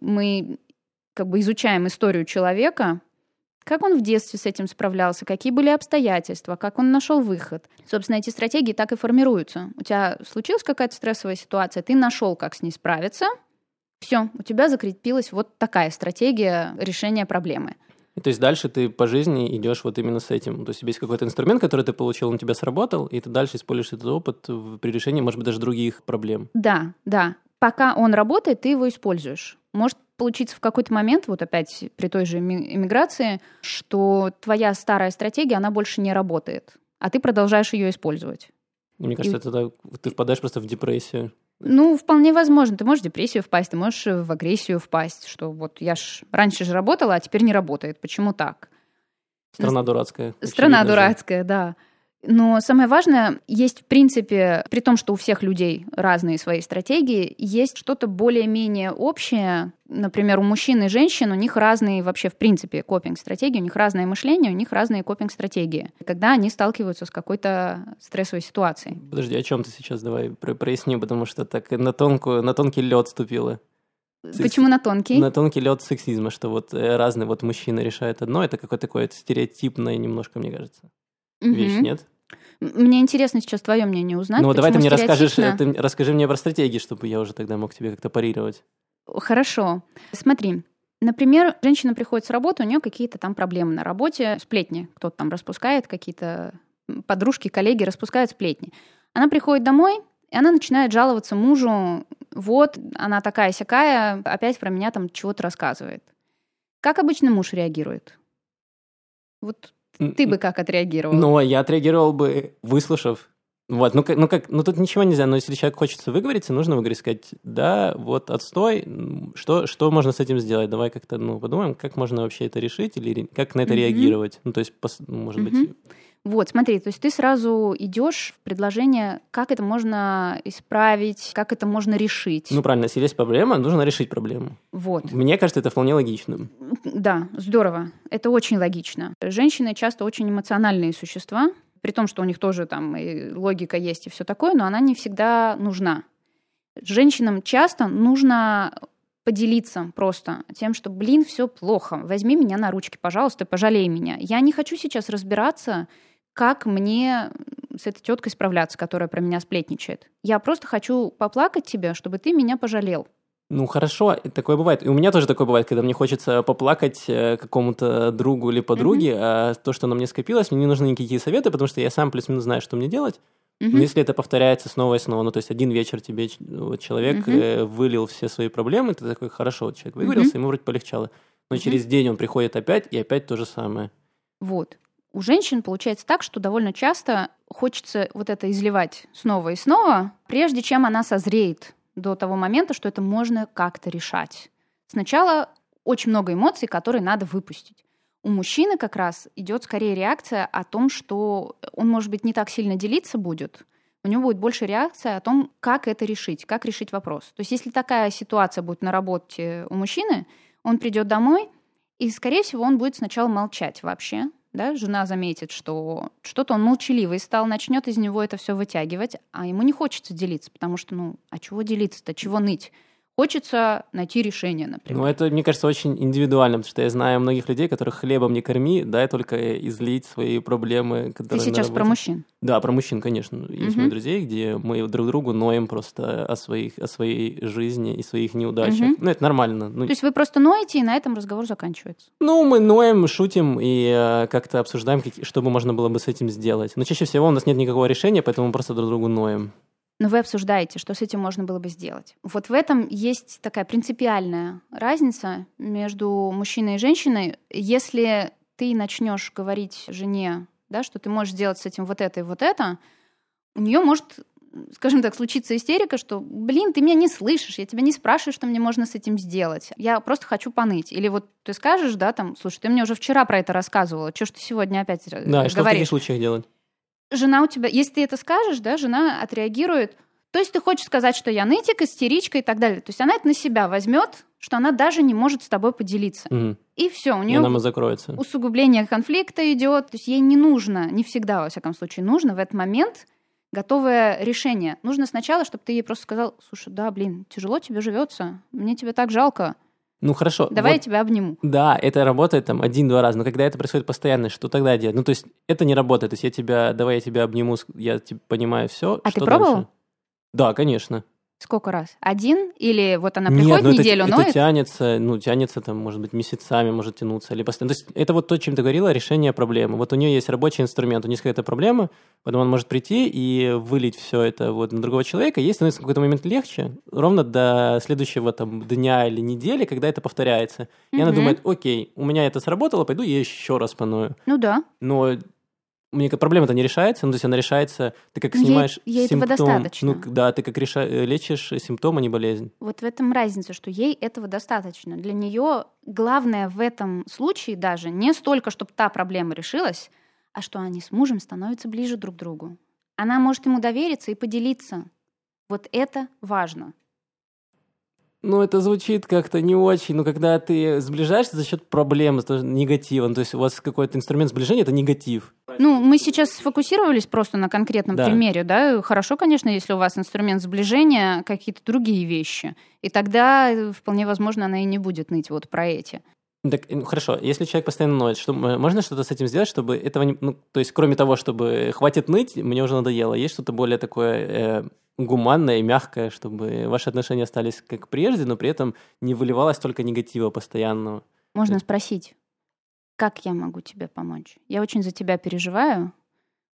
[SPEAKER 2] мы как бы изучаем историю человека, как он в детстве с этим справлялся, какие были обстоятельства, как он нашел выход. Собственно, эти стратегии так и формируются. У тебя случилась какая-то стрессовая ситуация, ты нашел, как с ней справиться, все, у тебя закрепилась вот такая стратегия решения проблемы.
[SPEAKER 1] И то есть дальше ты по жизни идешь вот именно с этим. То есть есть какой-то инструмент, который ты получил, он у тебя сработал, и ты дальше используешь этот опыт при решении, может быть, даже других проблем.
[SPEAKER 2] Да, да. Пока он работает, ты его используешь. Может получиться в какой-то момент, вот опять при той же иммиграции, что твоя старая стратегия, она больше не работает, а ты продолжаешь ее использовать.
[SPEAKER 1] Мне кажется, и... это ты впадаешь просто в депрессию.
[SPEAKER 2] Ну, вполне возможно. Ты можешь в депрессию впасть, ты можешь в агрессию впасть, что вот я ж раньше же работала, а теперь не работает. Почему так?
[SPEAKER 1] Страна дурацкая.
[SPEAKER 2] Страна дурацкая, да. Но самое важное, есть в принципе, при том, что у всех людей разные свои стратегии, есть что-то более-менее общее. Например, у мужчин и женщин у них разные вообще в принципе копинг-стратегии, у них разное мышление, у них разные копинг-стратегии, когда они сталкиваются с какой-то стрессовой ситуацией.
[SPEAKER 1] Подожди, о чем ты сейчас? Давай проясни, потому что так на, тонкую, на тонкий лед ступила.
[SPEAKER 2] Почему на тонкий?
[SPEAKER 1] На тонкий лед сексизма, что вот э, разные вот мужчины решают одно, это какое-то такое стереотипное немножко, мне кажется. Вещь, нет?
[SPEAKER 2] Мне интересно сейчас твое мнение узнать.
[SPEAKER 1] Ну, давай ты мне расскажешь, э, ты расскажи мне про стратегии, чтобы я уже тогда мог тебе как-то парировать.
[SPEAKER 2] Хорошо. Смотри, Например, женщина приходит с работы, у нее какие-то там проблемы на работе, сплетни. Кто-то там распускает, какие-то подружки, коллеги распускают сплетни. Она приходит домой, и она начинает жаловаться мужу, вот, она такая-сякая, опять про меня там чего-то рассказывает. Как обычно муж реагирует? Вот ты бы как отреагировал?
[SPEAKER 1] Ну, я отреагировал бы, выслушав. Вот, ну, как, ну, как, ну тут ничего нельзя, но если человек хочется выговориться, нужно выговорить, сказать, да, вот отстой, что, что можно с этим сделать, давай как-то, ну, подумаем, как можно вообще это решить или как на это mm-hmm. реагировать, ну, то есть, пос, может mm-hmm. быть,
[SPEAKER 2] вот, смотри, то есть ты сразу идешь в предложение, как это можно исправить, как это можно решить.
[SPEAKER 1] Ну, правильно, если есть проблема, нужно решить проблему.
[SPEAKER 2] Вот.
[SPEAKER 1] Мне кажется, это вполне логично.
[SPEAKER 2] Да, здорово. Это очень логично. Женщины часто очень эмоциональные существа, при том, что у них тоже там и логика есть и все такое, но она не всегда нужна. Женщинам часто нужно поделиться просто тем, что, блин, все плохо, возьми меня на ручки, пожалуйста, пожалей меня. Я не хочу сейчас разбираться, как мне с этой теткой справляться, которая про меня сплетничает. Я просто хочу поплакать тебе, чтобы ты меня пожалел.
[SPEAKER 1] Ну хорошо, такое бывает. И у меня тоже такое бывает, когда мне хочется поплакать э, какому-то другу или подруге, mm-hmm. а то, что на мне скопилось, мне не нужны никакие советы, потому что я сам плюс-минус знаю, что мне делать. Mm-hmm. Но если это повторяется снова и снова, ну то есть один вечер тебе человек mm-hmm. вылил все свои проблемы, ты такой, хорошо, вот человек выговорился, mm-hmm. ему вроде полегчало. Но mm-hmm. через день он приходит опять, и опять то же самое.
[SPEAKER 2] Вот. У женщин получается так, что довольно часто хочется вот это изливать снова и снова, прежде чем она созреет до того момента, что это можно как-то решать. Сначала очень много эмоций, которые надо выпустить. У мужчины как раз идет скорее реакция о том, что он, может быть, не так сильно делиться будет, у него будет больше реакция о том, как это решить, как решить вопрос. То есть если такая ситуация будет на работе у мужчины, он придет домой, и, скорее всего, он будет сначала молчать вообще, да, жена заметит, что что-то он молчаливый стал, начнет из него это все вытягивать, а ему не хочется делиться, потому что, ну, а чего делиться-то, чего ныть? Хочется найти решение, например.
[SPEAKER 1] Ну, это, мне кажется, очень индивидуально, потому что я знаю многих людей, которых хлебом не корми, дай только излить свои проблемы.
[SPEAKER 2] Ты сейчас про мужчин?
[SPEAKER 1] Да, про мужчин, конечно. Есть угу. мои друзья, где мы друг другу ноем просто о, своих, о своей жизни и своих неудачах. Угу. Ну, это нормально. Ну,
[SPEAKER 2] То есть вы просто ноете, и на этом разговор заканчивается?
[SPEAKER 1] Ну, мы ноем, шутим и э, как-то обсуждаем, как, что бы можно было бы с этим сделать. Но чаще всего у нас нет никакого решения, поэтому мы просто друг другу ноем
[SPEAKER 2] но вы обсуждаете, что с этим можно было бы сделать. Вот в этом есть такая принципиальная разница между мужчиной и женщиной. Если ты начнешь говорить жене, да, что ты можешь сделать с этим вот это и вот это, у нее может скажем так, случиться истерика, что, блин, ты меня не слышишь, я тебя не спрашиваю, что мне можно с этим сделать. Я просто хочу поныть. Или вот ты скажешь, да, там, слушай, ты мне уже вчера про это рассказывала, что ж ты сегодня опять
[SPEAKER 1] да,
[SPEAKER 2] говоришь? Да,
[SPEAKER 1] что в таких случаях делать?
[SPEAKER 2] Жена у тебя, если ты это скажешь, да, жена отреагирует. То есть ты хочешь сказать, что я нытик, истеричка и так далее. То есть она это на себя возьмет, что она даже не может с тобой поделиться.
[SPEAKER 1] Угу.
[SPEAKER 2] И все, у нее
[SPEAKER 1] и закроется.
[SPEAKER 2] усугубление конфликта идет. То есть ей не нужно, не всегда, во всяком случае, нужно в этот момент готовое решение. Нужно сначала, чтобы ты ей просто сказал, слушай, да, блин, тяжело тебе живется, мне тебя так жалко.
[SPEAKER 1] Ну хорошо.
[SPEAKER 2] Давай вот, я тебя обниму.
[SPEAKER 1] Да, это работает там один-два раза, но когда это происходит постоянно, что тогда делать? Ну то есть это не работает, то есть я тебя, давай я тебя обниму, я типа, понимаю все.
[SPEAKER 2] А ты пробовал? Дальше?
[SPEAKER 1] Да, конечно.
[SPEAKER 2] Сколько раз? Один? Или вот она приходит Нет, ну неделю,
[SPEAKER 1] это,
[SPEAKER 2] ноет?
[SPEAKER 1] это тянется, ну, тянется там, может быть, месяцами, может тянуться. Или постоянно. То есть это вот то, чем ты говорила, решение проблемы. Вот у нее есть рабочий инструмент, у нее есть какая-то проблема, потом он может прийти и вылить все это вот на другого человека. Ей становится в какой-то момент легче, ровно до следующего там дня или недели, когда это повторяется. И угу. она думает, окей, у меня это сработало, пойду я еще раз поною.
[SPEAKER 2] Ну да.
[SPEAKER 1] Но мне проблема-то не решается, ну, то есть она решается, ты как снимаешь
[SPEAKER 2] ей, ей симптом. этого достаточно.
[SPEAKER 1] Ну, да, ты как реша, лечишь симптом, а не болезнь.
[SPEAKER 2] Вот в этом разница, что ей этого достаточно. Для нее главное в этом случае даже не столько, чтобы та проблема решилась, а что они с мужем становятся ближе друг к другу. Она может ему довериться и поделиться. Вот это важно.
[SPEAKER 1] Ну, это звучит как-то не очень. Но когда ты сближаешься за счет проблем, негатива, ну, то есть у вас какой-то инструмент сближения – это негатив.
[SPEAKER 2] Ну, мы сейчас сфокусировались просто на конкретном да. примере, да. Хорошо, конечно, если у вас инструмент сближения какие-то другие вещи. И тогда э, вполне возможно она и не будет ныть вот про эти.
[SPEAKER 1] Так, ну, хорошо, если человек постоянно ноет, что, можно что-то с этим сделать, чтобы этого не... Ну, то есть, кроме того, чтобы хватит ныть, мне уже надоело. Есть что-то более такое э, гуманное и мягкое, чтобы ваши отношения остались как прежде, но при этом не выливалось только негатива постоянного?
[SPEAKER 2] Можно спросить, как я могу тебе помочь? Я очень за тебя переживаю.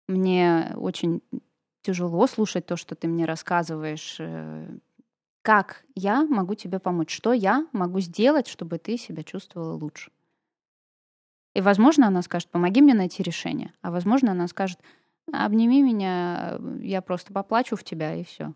[SPEAKER 2] Мне очень тяжело слушать то, что ты мне рассказываешь. Как я могу тебе помочь? Что я могу сделать, чтобы ты себя чувствовала лучше? И, возможно, она скажет, помоги мне найти решение. А, возможно, она скажет, обними меня, я просто поплачу в тебя, и все.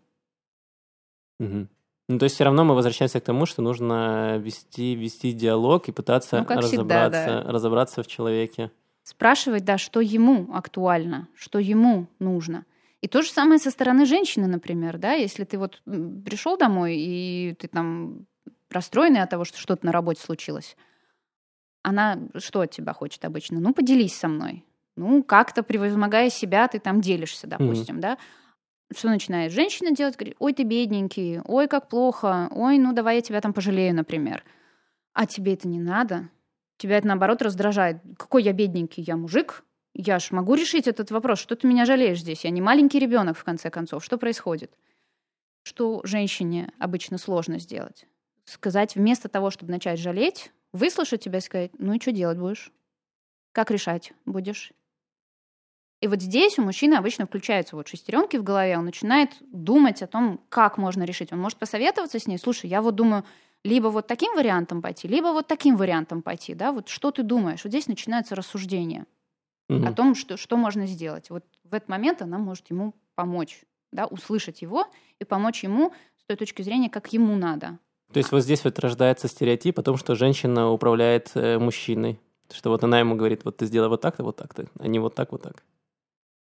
[SPEAKER 1] Угу. Ну, то есть все равно мы возвращаемся к тому, что нужно вести, вести диалог и пытаться ну, разобраться, всегда, да. разобраться в человеке.
[SPEAKER 2] Спрашивать, да, что ему актуально, что ему нужно. И то же самое со стороны женщины, например, да, если ты вот пришел домой и ты там расстроенный от того, что что-то на работе случилось, она что от тебя хочет обычно? Ну, поделись со мной. Ну, как-то превозмогая себя, ты там делишься, допустим, mm-hmm. да. Что начинает женщина делать? Говорит, ой, ты бедненький, ой, как плохо, ой, ну давай я тебя там пожалею, например. А тебе это не надо. Тебя это, наоборот, раздражает. Какой я бедненький, я мужик, Я ж могу решить этот вопрос. Что ты меня жалеешь здесь? Я не маленький ребенок, в конце концов. Что происходит? Что женщине обычно сложно сделать? Сказать вместо того, чтобы начать жалеть, выслушать тебя и сказать, ну и что делать будешь? Как решать будешь? И вот здесь у мужчины обычно включаются вот шестеренки в голове, он начинает думать о том, как можно решить. Он может посоветоваться с ней, слушай, я вот думаю, либо вот таким вариантом пойти, либо вот таким вариантом пойти, да, вот что ты думаешь? Вот здесь начинается рассуждение угу. о том, что, что можно сделать. Вот в этот момент она может ему помочь, да, услышать его и помочь ему с той точки зрения, как ему надо.
[SPEAKER 1] То есть вот здесь вот рождается стереотип о том, что женщина управляет э, мужчиной. Что вот она ему говорит, вот ты сделай вот так-то, вот так-то, а не вот так, вот так.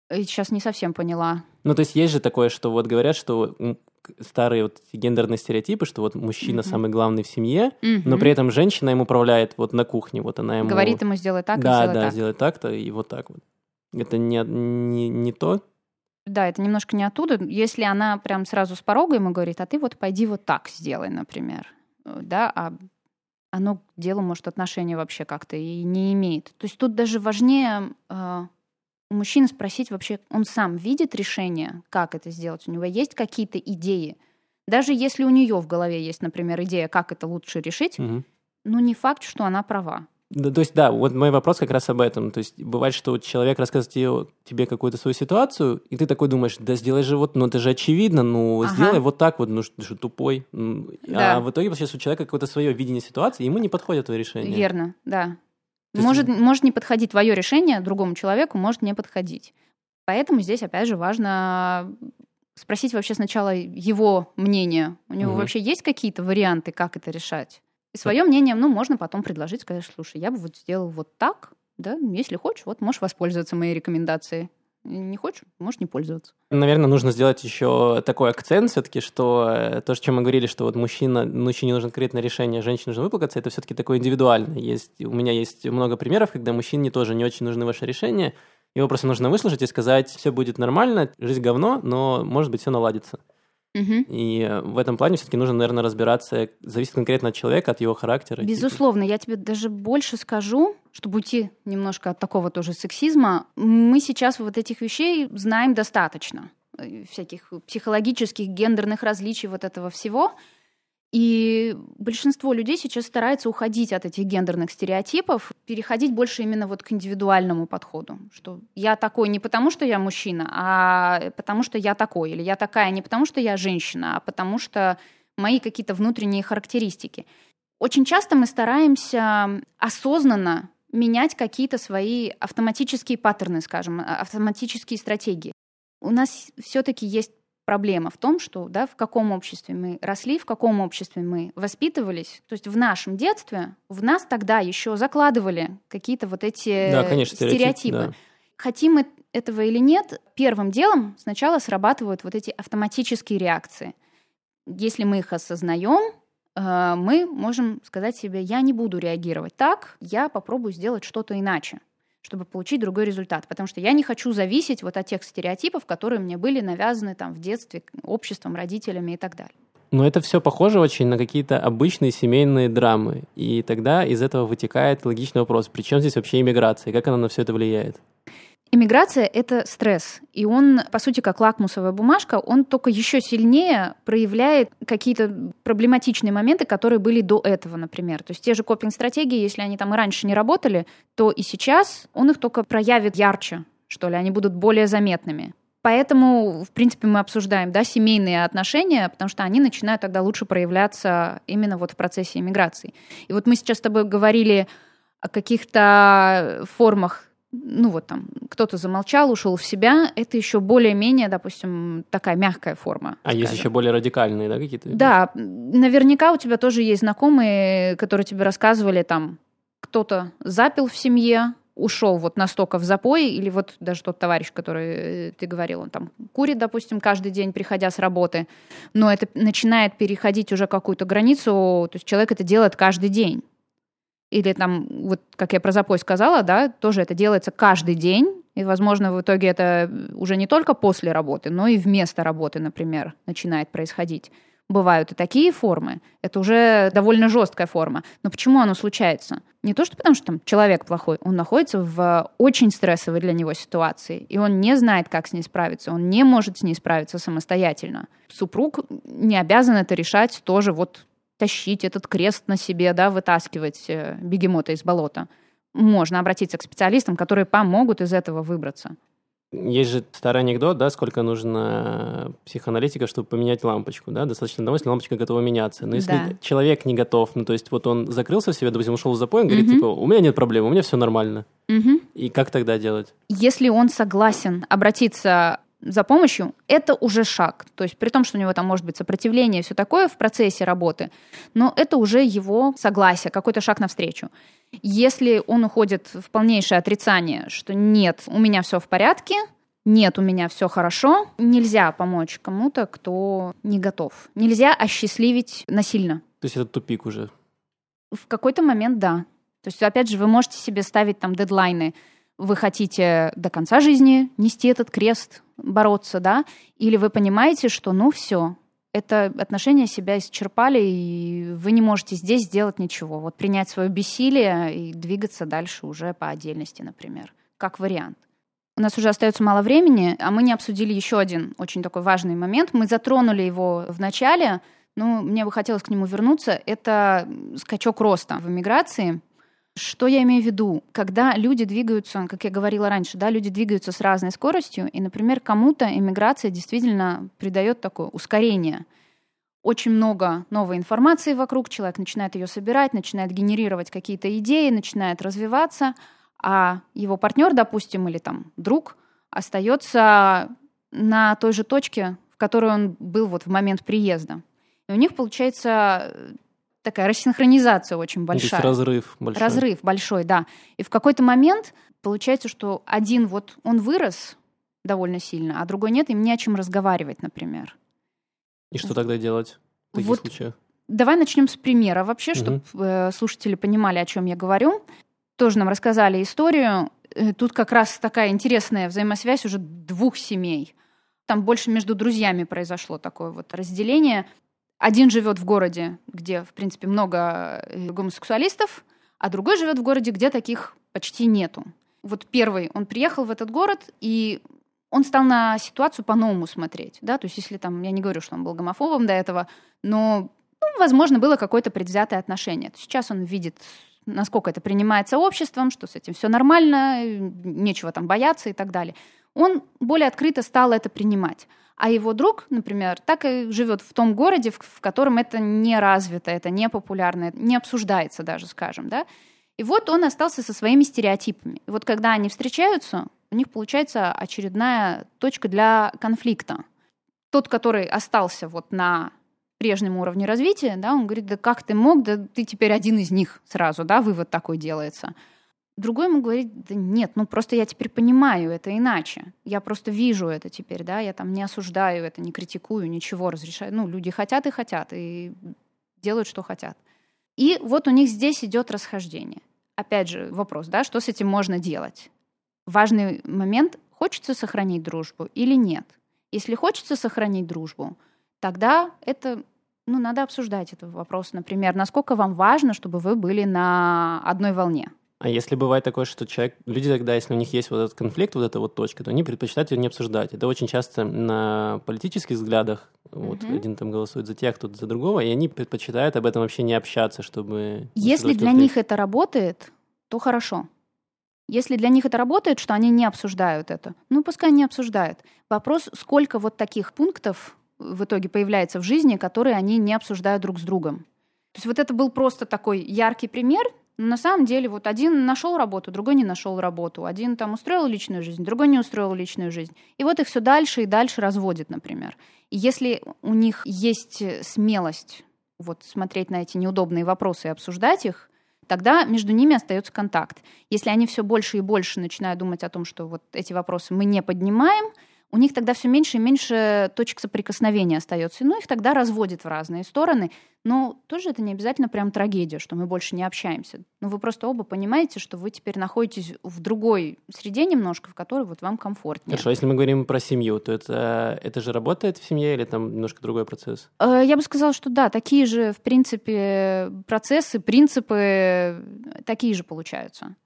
[SPEAKER 2] Я сейчас не совсем поняла.
[SPEAKER 1] Ну, то есть есть же такое, что вот говорят, что старые вот гендерные стереотипы, что вот мужчина mm-hmm. самый главный в семье, mm-hmm. но при этом женщина им управляет вот на кухне, вот она ему...
[SPEAKER 2] Говорит ему сделай так,
[SPEAKER 1] да,
[SPEAKER 2] и
[SPEAKER 1] да,
[SPEAKER 2] так.
[SPEAKER 1] сделай так-то и вот так вот. Это не, не, не то?
[SPEAKER 2] Да, это немножко не оттуда. Если она прям сразу с порога ему говорит, а ты вот пойди вот так сделай, например, э, да, а оно к делу, может, отношения вообще как-то и не имеет. То есть тут даже важнее э, у мужчины спросить вообще, он сам видит решение, как это сделать, у него есть какие-то идеи. Даже если у нее в голове есть, например, идея, как это лучше решить, угу. ну не факт, что она права.
[SPEAKER 1] Да, то есть, да, вот мой вопрос как раз об этом. То есть, бывает, что человек рассказывает тебе, тебе какую-то свою ситуацию, и ты такой думаешь, да сделай же вот, ну это же очевидно, ну ага. сделай вот так вот, ну что, что тупой. Да. А в итоге, получается, у человека какое-то свое видение ситуации, ему не подходит твое решение.
[SPEAKER 2] Верно, да. Может, есть... может не подходить твое решение другому человеку, может не подходить. Поэтому здесь, опять же, важно спросить вообще сначала его мнение. У него угу. вообще есть какие-то варианты, как это решать? И свое мнение, ну, можно потом предложить, сказать, слушай, я бы вот сделал вот так, да, если хочешь, вот можешь воспользоваться моей рекомендацией. Не хочешь, можешь не пользоваться.
[SPEAKER 1] Наверное, нужно сделать еще такой акцент все-таки, что э, то, о чем мы говорили, что вот мужчина, мужчине нужно конкретное решение, женщине нужно выплакаться, это все-таки такое индивидуальное. Есть, у меня есть много примеров, когда мужчине тоже не очень нужны ваши решения, его просто нужно выслушать и сказать, все будет нормально, жизнь говно, но, может быть, все наладится. Угу. И э, в этом плане все-таки нужно, наверное, разбираться, зависит конкретно от человека, от его характера.
[SPEAKER 2] Безусловно, я тебе даже больше скажу, чтобы уйти немножко от такого тоже сексизма. Мы сейчас вот этих вещей знаем достаточно, э, всяких психологических, гендерных различий вот этого всего. И большинство людей сейчас старается уходить от этих гендерных стереотипов, переходить больше именно вот к индивидуальному подходу, что я такой не потому, что я мужчина, а потому что я такой, или я такая не потому, что я женщина, а потому что мои какие-то внутренние характеристики. Очень часто мы стараемся осознанно менять какие-то свои автоматические паттерны, скажем, автоматические стратегии. У нас все-таки есть проблема в том, что да, в каком обществе мы росли, в каком обществе мы воспитывались. То есть в нашем детстве в нас тогда еще закладывали какие-то вот эти да, конечно, стереотипы. Да. Хотим мы этого или нет, первым делом сначала срабатывают вот эти автоматические реакции. Если мы их осознаем, э, мы можем сказать себе, я не буду реагировать так, я попробую сделать что-то иначе чтобы получить другой результат. Потому что я не хочу зависеть вот от тех стереотипов, которые мне были навязаны там в детстве обществом, родителями и так далее.
[SPEAKER 1] Но это все похоже очень на какие-то обычные семейные драмы. И тогда из этого вытекает логичный вопрос, при чем здесь вообще иммиграция, как она на все это влияет?
[SPEAKER 2] Иммиграция — это стресс, и он, по сути, как лакмусовая бумажка, он только еще сильнее проявляет какие-то проблематичные моменты, которые были до этого, например. То есть те же копинг-стратегии, если они там и раньше не работали, то и сейчас он их только проявит ярче, что ли, они будут более заметными. Поэтому, в принципе, мы обсуждаем да, семейные отношения, потому что они начинают тогда лучше проявляться именно вот в процессе иммиграции. И вот мы сейчас с тобой говорили о каких-то формах ну вот там кто-то замолчал, ушел в себя, это еще более-менее, допустим, такая мягкая форма.
[SPEAKER 1] А скажем. есть еще более радикальные, да, какие-то?
[SPEAKER 2] Да, наверняка у тебя тоже есть знакомые, которые тебе рассказывали там, кто-то запил в семье, ушел вот настолько в запой, или вот даже тот товарищ, который э, ты говорил, он там курит, допустим, каждый день, приходя с работы, но это начинает переходить уже какую-то границу, то есть человек это делает каждый день. Или там, вот как я про запой сказала, да, тоже это делается каждый день, и, возможно, в итоге это уже не только после работы, но и вместо работы, например, начинает происходить. бывают и такие формы. Это уже довольно жесткая форма. Но почему оно случается? Не то, что потому что там человек плохой, он находится в очень стрессовой для него ситуации, и он не знает, как с ней справиться, он не может с ней справиться самостоятельно. Супруг не обязан это решать тоже вот тащить этот крест на себе, да, вытаскивать э, бегемота из болота. Можно обратиться к специалистам, которые помогут из этого выбраться.
[SPEAKER 1] Есть же старый анекдот, да, сколько нужно психоаналитика, чтобы поменять лампочку, да, достаточно того, если лампочка готова меняться. Но если да. человек не готов, ну, то есть вот он закрылся в себе, допустим, ушел в запой, он говорит, угу. типа, у меня нет проблем, у меня все нормально. Угу. И как тогда делать?
[SPEAKER 2] Если он согласен обратиться за помощью, это уже шаг. То есть при том, что у него там может быть сопротивление и все такое в процессе работы, но это уже его согласие, какой-то шаг навстречу. Если он уходит в полнейшее отрицание, что нет, у меня все в порядке, нет, у меня все хорошо, нельзя помочь кому-то, кто не готов. Нельзя осчастливить насильно.
[SPEAKER 1] То есть это тупик уже?
[SPEAKER 2] В какой-то момент да. То есть, опять же, вы можете себе ставить там дедлайны. Вы хотите до конца жизни нести этот крест, бороться, да, или вы понимаете, что ну все, это отношения себя исчерпали, и вы не можете здесь сделать ничего. Вот принять свое бессилие и двигаться дальше уже по отдельности, например, как вариант. У нас уже остается мало времени, а мы не обсудили еще один очень такой важный момент. Мы затронули его в начале, но мне бы хотелось к нему вернуться. Это скачок роста в эмиграции. Что я имею в виду? Когда люди двигаются, как я говорила раньше, да, люди двигаются с разной скоростью, и, например, кому-то иммиграция действительно придает такое ускорение. Очень много новой информации вокруг, человек начинает ее собирать, начинает генерировать какие-то идеи, начинает развиваться, а его партнер, допустим, или там друг остается на той же точке, в которой он был вот в момент приезда. И у них получается такая рассинхронизация очень большая.
[SPEAKER 1] То есть разрыв большой.
[SPEAKER 2] Разрыв большой, да. И в какой-то момент получается, что один вот он вырос довольно сильно, а другой нет, им не о чем разговаривать, например.
[SPEAKER 1] И что тогда делать в таких вот случаях?
[SPEAKER 2] Давай начнем с примера вообще, угу. чтобы э, слушатели понимали, о чем я говорю. Тоже нам рассказали историю. Э, тут как раз такая интересная взаимосвязь уже двух семей. Там больше между друзьями произошло такое вот разделение. Один живет в городе, где, в принципе, много э, гомосексуалистов, а другой живет в городе, где таких почти нету. Вот первый, он приехал в этот город, и он стал на ситуацию по-новому смотреть, да, то есть если там, я не говорю, что он был гомофобом до этого, но, ну, возможно, было какое-то предвзятое отношение. Сейчас он видит, насколько это принимается обществом, что с этим все нормально, нечего там бояться и так далее. Он более открыто стал это принимать. А его друг, например, так и живет в том городе, в, котором это не развито, это не популярно, не обсуждается даже, скажем, да. И вот он остался со своими стереотипами. И вот когда они встречаются, у них получается очередная точка для конфликта. Тот, который остался вот на прежнем уровне развития, да, он говорит, да как ты мог, да ты теперь один из них сразу, да, вывод такой делается. Другой ему говорит, да нет, ну просто я теперь понимаю это иначе. Я просто вижу это теперь, да, я там не осуждаю это, не критикую, ничего, разрешаю. Ну, люди хотят и хотят, и делают, что хотят. И вот у них здесь идет расхождение. Опять же, вопрос, да, что с этим можно делать? Важный момент, хочется сохранить дружбу или нет? Если хочется сохранить дружбу, тогда это ну, надо обсуждать этот вопрос. Например, насколько вам важно, чтобы вы были на одной волне.
[SPEAKER 1] А если бывает такое, что человек, люди тогда, если у них есть вот этот конфликт, вот эта вот точка, то они предпочитают ее не обсуждать. Это очень часто на политических взглядах, вот mm-hmm. один там голосует за тех, кто за другого, и они предпочитают об этом вообще не общаться, чтобы...
[SPEAKER 2] Если для них это работает, то хорошо. Если для них это работает, что они не обсуждают это, ну пускай не обсуждают. Вопрос, сколько вот таких пунктов в итоге появляется в жизни, которые они не обсуждают друг с другом. То есть вот это был просто такой яркий пример но на самом деле вот один нашел работу, другой не нашел работу. Один там устроил личную жизнь, другой не устроил личную жизнь. И вот их все дальше и дальше разводит, например. И если у них есть смелость вот смотреть на эти неудобные вопросы и обсуждать их, тогда между ними остается контакт. Если они все больше и больше начинают думать о том, что вот эти вопросы мы не поднимаем, у них тогда все меньше и меньше точек соприкосновения остается. Ну, их тогда разводит в разные стороны. Но тоже это не обязательно прям трагедия, что мы больше не общаемся. Но вы просто оба понимаете, что вы теперь находитесь в другой среде немножко, в которой вот вам комфортнее.
[SPEAKER 1] Хорошо, если мы говорим про семью, то это, это же работает в семье или там немножко другой процесс?
[SPEAKER 2] Э, я бы сказала, что да, такие же, в принципе, процессы, принципы такие же получаются.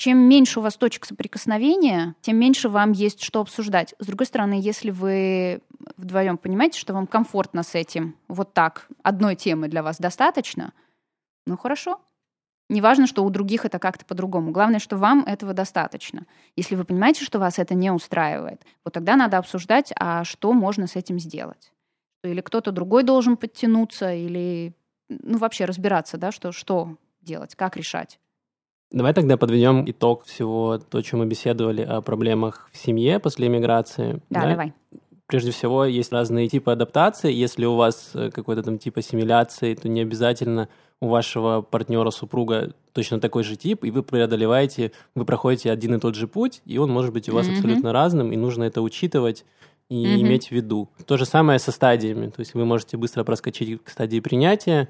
[SPEAKER 2] Чем меньше у вас точек соприкосновения, тем меньше вам есть что обсуждать. С другой стороны, если вы вдвоем понимаете, что вам комфортно с этим, вот так, одной темы для вас достаточно, ну хорошо. Неважно, что у других это как-то по-другому. Главное, что вам этого достаточно. Если вы понимаете, что вас это не устраивает, вот тогда надо обсуждать, а что можно с этим сделать. Или кто-то другой должен подтянуться, или ну, вообще разбираться, да, что, что делать, как решать.
[SPEAKER 1] Давай тогда подведем итог всего то, чем мы беседовали о проблемах в семье после миграции.
[SPEAKER 2] Да, да? давай.
[SPEAKER 1] Прежде всего, есть разные типы адаптации. Если у вас э, какой-то там тип ассимиляции, то не обязательно у вашего партнера, супруга точно такой же тип, и вы преодолеваете, вы проходите один и тот же путь, и он может быть у вас mm-hmm. абсолютно разным, и нужно это учитывать и mm-hmm. иметь в виду. То же самое со стадиями. То есть вы можете быстро проскочить к стадии принятия,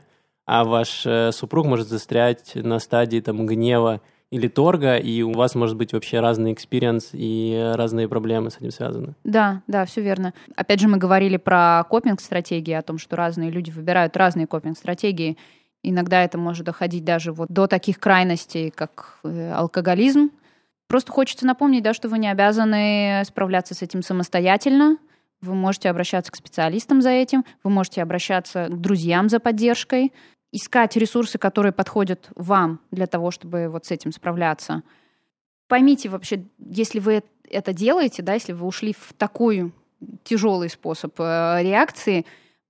[SPEAKER 1] а ваш э, супруг может застрять на стадии там гнева или торга, и у вас может быть вообще разный experience и разные проблемы с этим связаны.
[SPEAKER 2] Да, да, все верно. Опять же, мы говорили про копинг-стратегии, о том, что разные люди выбирают разные копинг-стратегии. Иногда это может доходить даже вот до таких крайностей, как э, алкоголизм. Просто хочется напомнить, да, что вы не обязаны справляться с этим самостоятельно. Вы можете обращаться к специалистам за этим, вы можете обращаться к друзьям за поддержкой искать ресурсы, которые подходят вам для того, чтобы вот с этим справляться. Поймите вообще, если вы это делаете, да, если вы ушли в такой тяжелый способ э, реакции,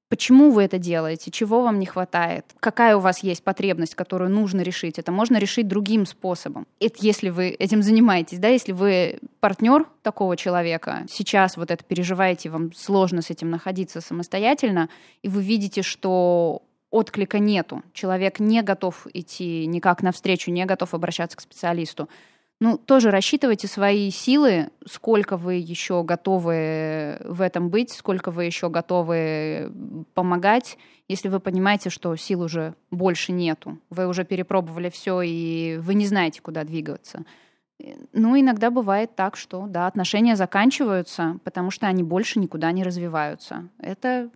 [SPEAKER 2] почему вы это делаете, чего вам не хватает, какая у вас есть потребность, которую нужно решить. Это можно решить другим способом. Это если вы этим занимаетесь, да, если вы партнер такого человека, сейчас вот это переживаете, вам сложно с этим находиться самостоятельно, и вы видите, что отклика нету. Человек не готов идти никак навстречу, не готов обращаться к специалисту. Ну, тоже рассчитывайте свои силы, сколько вы еще готовы в этом быть, сколько вы еще готовы помогать, если вы понимаете, что сил уже больше нету. Вы уже перепробовали все, и вы не знаете, куда двигаться. Ну, иногда бывает так, что, да, отношения заканчиваются, потому что они больше никуда не развиваются. Это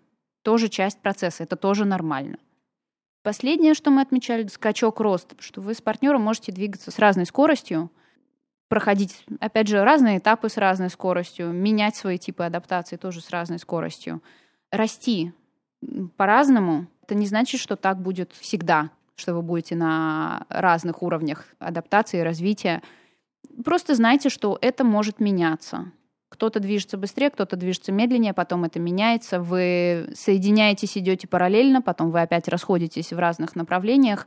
[SPEAKER 2] тоже часть процесса, это тоже нормально. Последнее, что мы отмечали, скачок роста, что вы с партнером можете двигаться с разной скоростью, проходить, опять же, разные этапы с разной скоростью, менять свои типы адаптации тоже с разной скоростью, расти по-разному. Это не значит, что так будет всегда, что вы будете на разных уровнях адаптации и развития. Просто знайте, что это может меняться. Кто-то движется быстрее, кто-то движется медленнее, потом это меняется. Вы соединяетесь, идете параллельно, потом вы опять расходитесь в разных направлениях.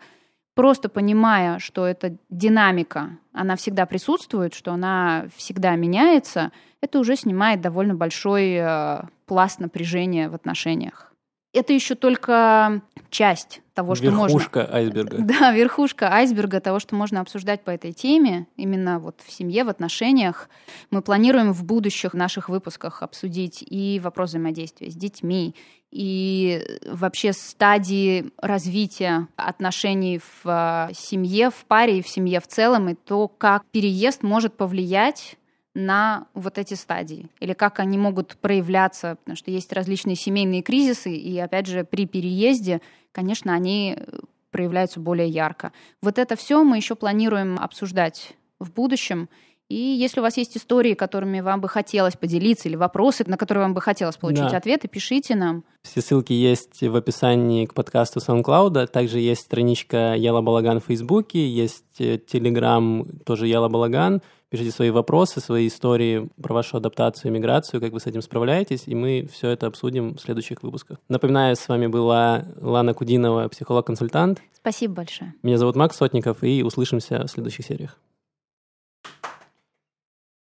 [SPEAKER 2] Просто понимая, что эта динамика, она всегда присутствует, что она всегда меняется, это уже снимает довольно большой э, пласт напряжения в отношениях. Это еще только часть того, что
[SPEAKER 1] верхушка
[SPEAKER 2] можно...
[SPEAKER 1] Верхушка айсберга.
[SPEAKER 2] Да, верхушка айсберга того, что можно обсуждать по этой теме, именно вот в семье, в отношениях. Мы планируем в будущих наших выпусках обсудить и вопрос взаимодействия с детьми, и вообще стадии развития отношений в э, семье, в паре и в семье в целом, и то, как переезд может повлиять на вот эти стадии, или как они могут проявляться, потому что есть различные семейные кризисы, и опять же при переезде, конечно, они э, проявляются более ярко. Вот это все мы еще планируем обсуждать в будущем. И если у вас есть истории, которыми вам бы хотелось поделиться, или вопросы, на которые вам бы хотелось получить да. ответы, пишите нам.
[SPEAKER 1] Все ссылки есть в описании к подкасту SoundCloud. Также есть страничка Яла Балаган в Фейсбуке, есть Телеграм э, тоже Яла Балаган. Пишите свои вопросы, свои истории про вашу адаптацию и миграцию, как вы с этим справляетесь, и мы все это обсудим в следующих выпусках. Напоминаю, с вами была Лана Кудинова, психолог-консультант.
[SPEAKER 2] Спасибо большое.
[SPEAKER 1] Меня зовут Макс Сотников, и услышимся в следующих сериях.